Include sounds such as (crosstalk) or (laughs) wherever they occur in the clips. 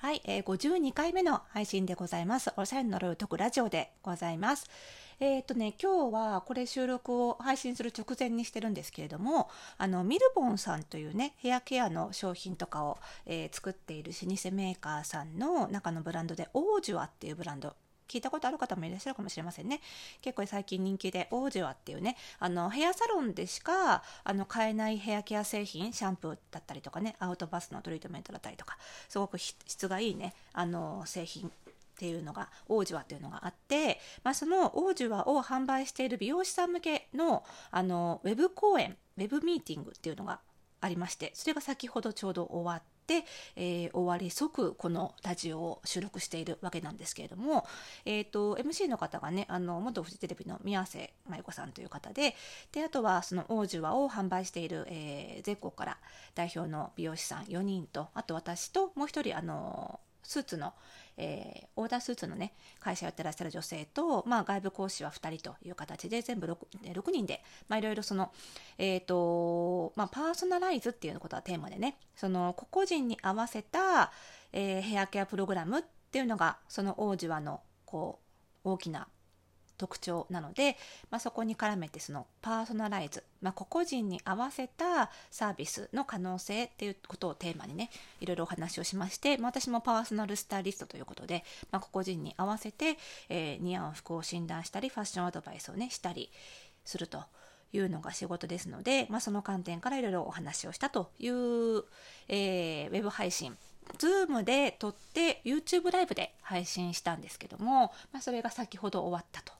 はい、えー、52回目の配信でございます。おしゃれの呪いを解くラジオでございます。えっ、ー、とね、今日はこれ収録を配信する直前にしてるんですけれども、あの、ミルボンさんというね、ヘアケアの商品とかを、えー、作っている老舗メーカーさんの中のブランドで、オージュアっていうブランド聞いたことある方もいらっしゃるかもしれませんね。結構最近人気で、オージュアっていうね、あの、ヘアサロンでしか、あの、買えないヘアケア製品、シャンプーだったりとかね、アウトバスのトリートメントだったりとか、すごく質がいいね、あの、製品っていうのが、オージュアっていうのがあって、まあ、そのオージュアを販売している美容師さん向けの、あの、ウェブ講演、ウェブミーティングっていうのがありまして、それが先ほどちょうど終わって、えー、終わり即このラジオを収録しているわけなんですけれども、えーと、MC の方がねあの元フジテレビの宮瀬麻衣子さんという方でであとはその王子和を販売している、えー、全国から代表の美容師さん4人とあと私ともう一人あのスーツの、えー、オーダースーツのね会社をやってらっしゃる女性と、まあ、外部講師は2人という形で全部 6, 6人で、ま、いろいろその、えーとまあ、パーソナライズっていうことはテーマでねその個々人に合わせた、えー、ヘアケアプログラムっていうのがその王子はのこう大きな特徴なので、まあ、そこに絡めてそのパーソナライズ、まあ、個々人に合わせたサービスの可能性っていうことをテーマにねいろいろお話をしまして、まあ、私もパーソナルスタイリストということで、まあ、個々人に合わせて、えー、似合う服を診断したりファッションアドバイスをねしたりすると。いうのが仕事ですので、まあ、その観点からいろいろお話をしたという、えー、ウェブ配信 Zoom で撮って YouTube ライブで配信したんですけども、まあ、それが先ほど終わったと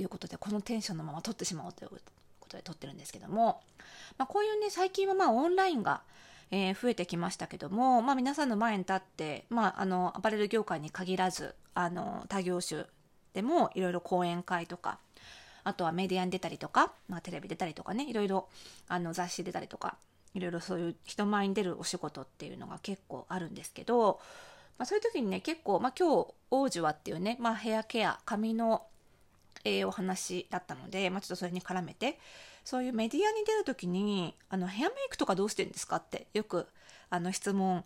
いうことでこのテンションのまま撮ってしまおうということで撮ってるんですけども、まあ、こういうね最近はまあオンラインがえー、増えてきましたけども、まあ、皆さんの前に立って、まあ、あのアパレル業界に限らずあの他業種でもいろいろ講演会とかあとはメディアに出たりとか、まあ、テレビ出たりとかねいろいろあの雑誌出たりとかいろいろそういう人前に出るお仕事っていうのが結構あるんですけど、まあ、そういう時にね結構、まあ、今日王子はっていうね、まあ、ヘアケア髪のえー、お話だったので、まあ、ちょっとそれに絡めて。そういうメディアに出る時にあのヘアメイクとかどうしてるんですかってよくあの質問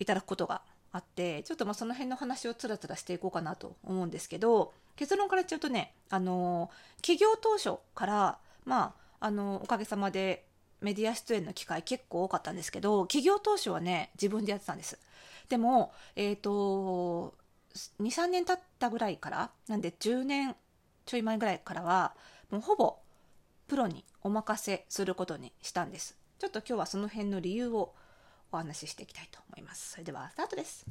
いただくことがあってちょっとまあその辺の話をつらつらしていこうかなと思うんですけど結論から言っちゃうとねあの起業当初からまああのおかげさまでメディア出演の機会結構多かったんですけど起業当初はね自分でやってたんです。でもえっ、ー、と23年経ったぐらいからなんで10年ちょい前ぐらいからはもうほぼプロにお任せすることにしたんです。ちょっと今日はその辺の理由をお話ししていきたいと思います。それではスタートです。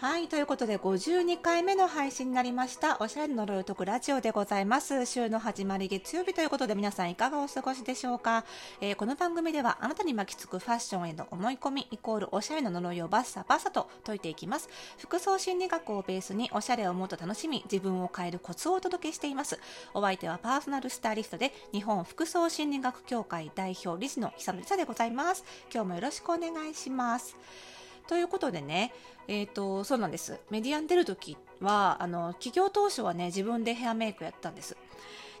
はい。ということで、52回目の配信になりました。おしゃれの呪いを解くラジオでございます。週の始まり月曜日ということで、皆さんいかがお過ごしでしょうか、えー、この番組では、あなたに巻きつくファッションへの思い込み、イコールおしゃれの呪いをバッサバッサと解いていきます。服装心理学をベースに、おしゃれをもっと楽しみ、自分を変えるコツをお届けしています。お相手はパーソナルスタイリストで、日本服装心理学協会代表理事の久野理沙でございます。今日もよろしくお願いします。ということでね、えっ、ー、と、そうなんです。メディアに出るときは、あの、企業当初はね、自分でヘアメイクやったんです。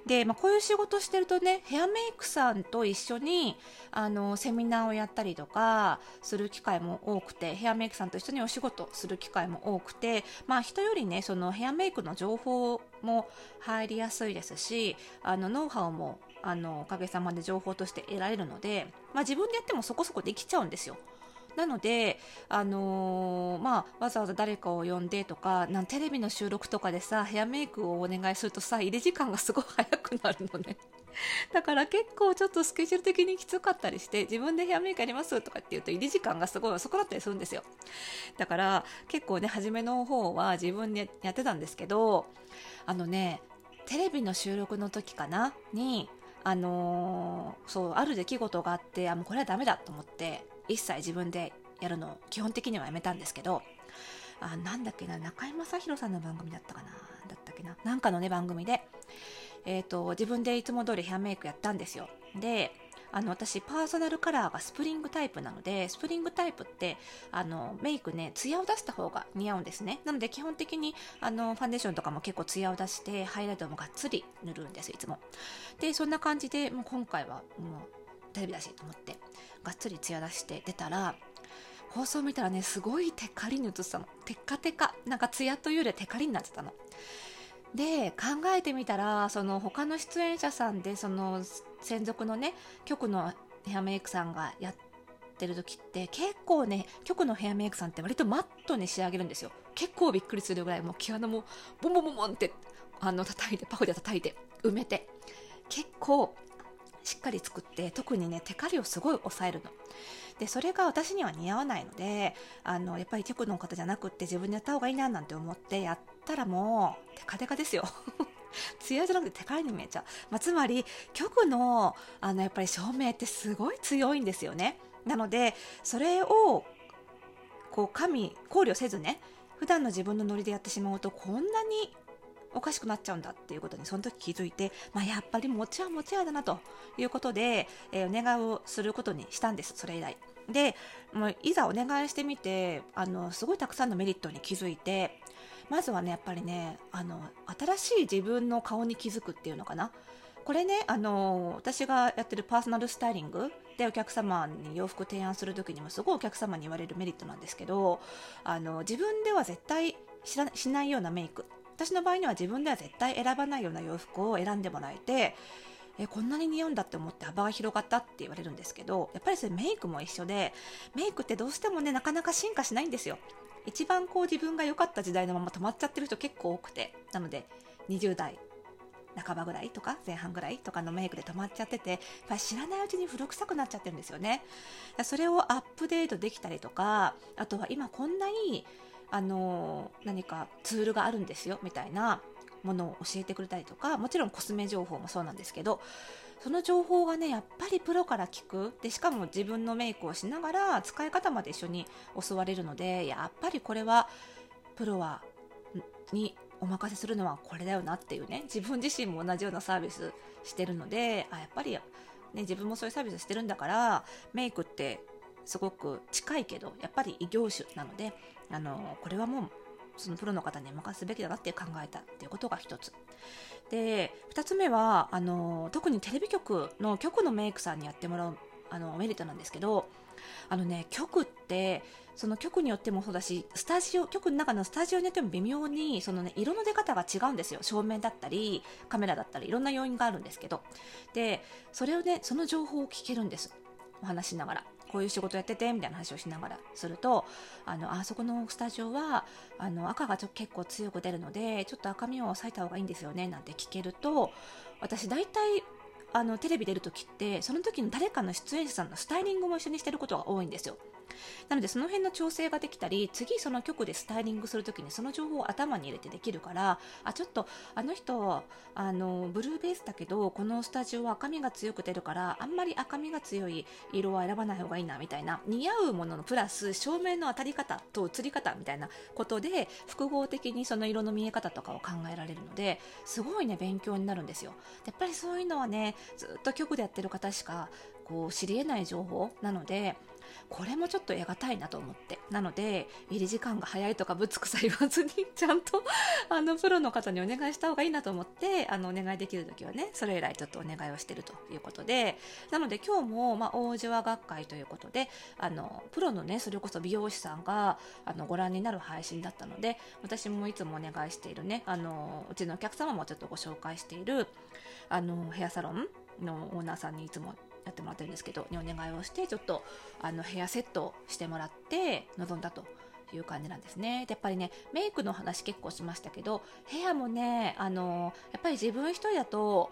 で、まあ、こういう仕事してるとね、ヘアメイクさんと一緒に、あの、セミナーをやったりとか、する機会も多くて、ヘアメイクさんと一緒にお仕事する機会も多くて、まあ、人よりね、そのヘアメイクの情報も入りやすいですし、あの、ノウハウも、あの、おかげさまで情報として得られるので、まあ、自分でやってもそこそこできちゃうんですよ。なので、あのー、まあ、わざわざ誰かを呼んでとかなんテレビの収録とかでさヘアメイクをお願いするとさ入れ時間がすごい早くなるのね。(laughs) だから結構ちょっとスケジュール的にきつかったりして自分でヘアメイクやりますとかって言うと入り時間がすごい遅くなったりするんですよ。だから結構ね初めの方は自分でやってたんですけどあのねテレビの収録の時かな？にあのー、そうある出来事があってあもうこれはダメだと思って一切自分でやるのを基本的にはやめたんですけどあなんだっけな中居正広さんの番組だったかなだったっけななんかのね番組で、えーと、自分でいつも通りヘアメイクやったんですよ。であの私パーソナルカラーがスプリングタイプなのでスプリングタイプってあのメイクねツヤを出した方が似合うんですね。なので基本的にあのファンデーションとかも結構ツヤを出してハイライトもがっつり塗るんですいつも。でそんな感じでもう今回はもうテレビだしと思ってがっつりツヤ出して出たら放送見たらねすごいテカリに映ってたの。テカテカ。なんかツヤというよりはテカリになってたの。で考えてみたらその他の出演者さんでその専属のね局のヘアメイクさんがやってる時って結構ね局のヘアメイクさんって割とマットに仕上げるんですよ。結構びっくりするぐらいもう毛穴もボンボンボンボンってあの叩いてパフで叩いて埋めて。結構しっかり作って特にねテカリをすごい抑えるの。でそれが私には似合わないのであのやっぱり局の方じゃなくって自分でやった方がいいななんて思ってやったらもうテカテカですよ。(laughs) 艶じゃなくてテカリに見えちゃう、まあ、つまり局のあのやっぱり照明ってすごい強いんですよね。なのでそれをこう神考慮せずね普段の自分のノリでやってしまうとこんなにおかしくなっちゃうんだっていうことにその時気づいて、まあ、やっぱり餅は餅屋だなということで、えー、お願いをすることにしたんですそれ以来。でもういざお願いしてみてあのすごいたくさんのメリットに気づいてまずはねやっぱりねあの新しい自分の顔に気づくっていうのかな。これねあの私がやってるパーソナルスタイリングでお客様に洋服提案する時にもすごいお客様に言われるメリットなんですけどあの自分では絶対しないようなメイク。私の場合には自分では絶対選ばないような洋服を選んでもらえてえこんなに似合うんだって思って幅が広がったって言われるんですけどやっぱりそれメイクも一緒でメイクってどうしてもねなかなか進化しないんですよ。一番こう自分が良かった時代のまま止まっちゃってる人結構多くてなので20代半ばぐらいとか前半ぐらいとかのメイクで止まっちゃっててやっぱり知らないうちに古臭くなっちゃってるんですよね。それをアップデートできたりとかあとは今こんなにあの何かツールがあるんですよみたいなものを教えてくれたりとかもちろんコスメ情報もそうなんですけどその情報がねやっぱりプロから聞く。でしかも自分のメイクをしながら使い方まで一緒に教われるのでやっぱりこれはプロはにお任せするのはこれだよなっていうね自分自身も同じようなサービスしてるのであやっぱり、ね、自分もそういうサービスしてるんだからメイクってすごく近いけどやっぱり異業種なのであのこれはもうそのプロの方に任すべきだなって考えたっていうことが一つ。で2つ目はあの特にテレビ局の局のメイクさんにやってもらうあのメリットなんですけどあのね局ってその局によってもそうだしスタジオ局の中のスタジオによっても微妙にその、ね、色の出方が違うんですよ。照明だったりカメラだったりいろんな要因があるんですけど。でそれをねその情報を聞けるんです。お話しながら。こういう仕事やっててみたいな話をしながらするとあのあそこのスタジオはあの赤がちょ結構強く出るのでちょっと赤みを抑えた方がいいんですよねなんて聞けると私大体あのテレビ出る時ってその時の誰かの出演者さんのスタイリングも一緒にしてることが多いんですよ。なのでその辺の調整ができたり次その曲でスタイリングする時にその情報を頭に入れてできるからあちょっとあの人あのブルーベースだけどこのスタジオは赤みが強く出るからあんまり赤みが強い色は選ばない方がいいなみたいな似合うもののプラス照明の当たり方と映り方みたいなことで複合的にその色の見え方とかを考えられるのですごいね勉強になるんですよ。やっぱりそういうのはねずっと局でやってる方しかこう知り得ない情報なのでこれもちょっと得難いなと思って。なので入り時間が早いとかぶつくさ言わずにちゃんと (laughs) あのプロの方にお願いした方がいいなと思ってあのお願いできる時はねそれ以来ちょっとお願いをしてるということで。なので今日も、まあ、大島学会ということであのプロのねそれこそ美容師さんがあのご覧になる配信だったので私もいつもお願いしているねあのうちのお客様もちょっとご紹介しているあのヘアサロンのオーナーさんにいつもやってもらってるんですけどにお願いをしてちょっとあのヘアセットしてもらって臨んだという感じなんですね。でやっぱりねメイクの話結構しましたけどヘアもねあのやっぱり自分一人だと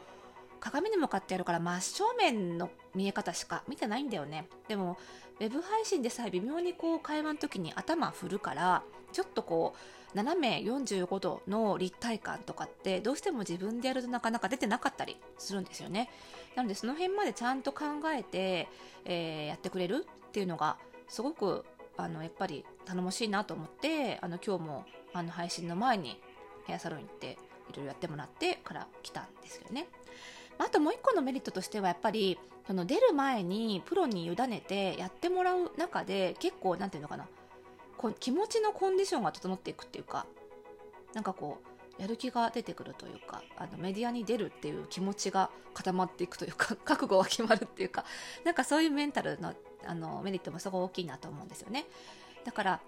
鏡に向かってやるから真正面の見え方しか見てないんだよね。でもウェブ配信でさえ微妙にこう会話の時に頭振るからちょっとこう斜め45度の立体感とかってどうしても自分でやるとなかなか出てなかったりするんですよね。なのでその辺までちゃんと考えて、えー、やってくれるっていうのがすごくあのやっぱり頼もしいなと思ってあの今日もあの配信の前にヘアサロン行っていろいろやってもらってから来たんですけどね。あともう一個のメリットとしてはやっぱりその出る前にプロに委ねてやってもらう中で結構なんていうのかなこ気持ちのコンディションが整っていくっていうかなんかこうやる気が出てくるというかあのメディアに出るっていう気持ちが固まっていくというか (laughs) 覚悟が決まるっていうかなんかそういうメンタルのあのメリットもすごい大きいなと思うんですよね。だから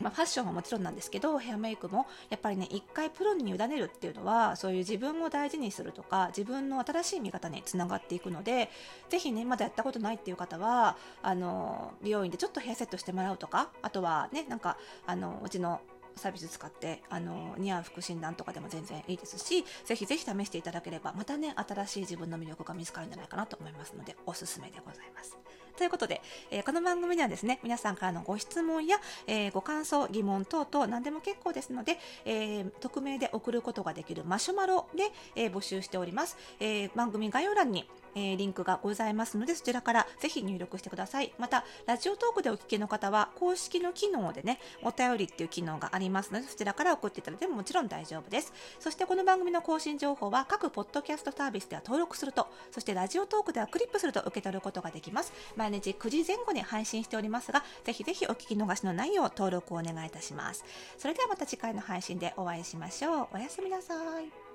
まあ、ファッションはもちろんなんですけどヘアメイクもやっぱりね一回プロに委ねるっていうのはそういう自分を大事にするとか自分の新しい見方につながっていくのでぜひねまだやったことないっていう方はあの美容院でちょっとヘアセットしてもらうとかあとはねなんかあのうちのサービス使ってあの似合う服診断とかでも全然いいですしぜひぜひ試していただければまたね新しい自分の魅力が見つかるんじゃないかなと思いますのでおすすめでございます。ということで、えー、この番組ではですね皆さんからのご質問や、えー、ご感想疑問等々何でも結構ですので、えー、匿名で送ることができるマシュマロで、え募集しております、え番組概要欄にえー、リンクがございますので、そちらからぜひ入力してください。また、ラジオトークでお聞きの方は、公式の機能でね、お便りっていう機能がありますので、そちらから送っていただいてももちろん大丈夫です。そしてこの番組の更新情報は、各ポッドキャストサービスでは登録すると、そしてラジオトークではクリップすると受け取ることができます。毎日9時前後に配信しておりますが、ぜひぜひお聞き逃しのないよう登録をお願いいたします。それではまた次回の配信でお会いしましょう。おやすみなさい。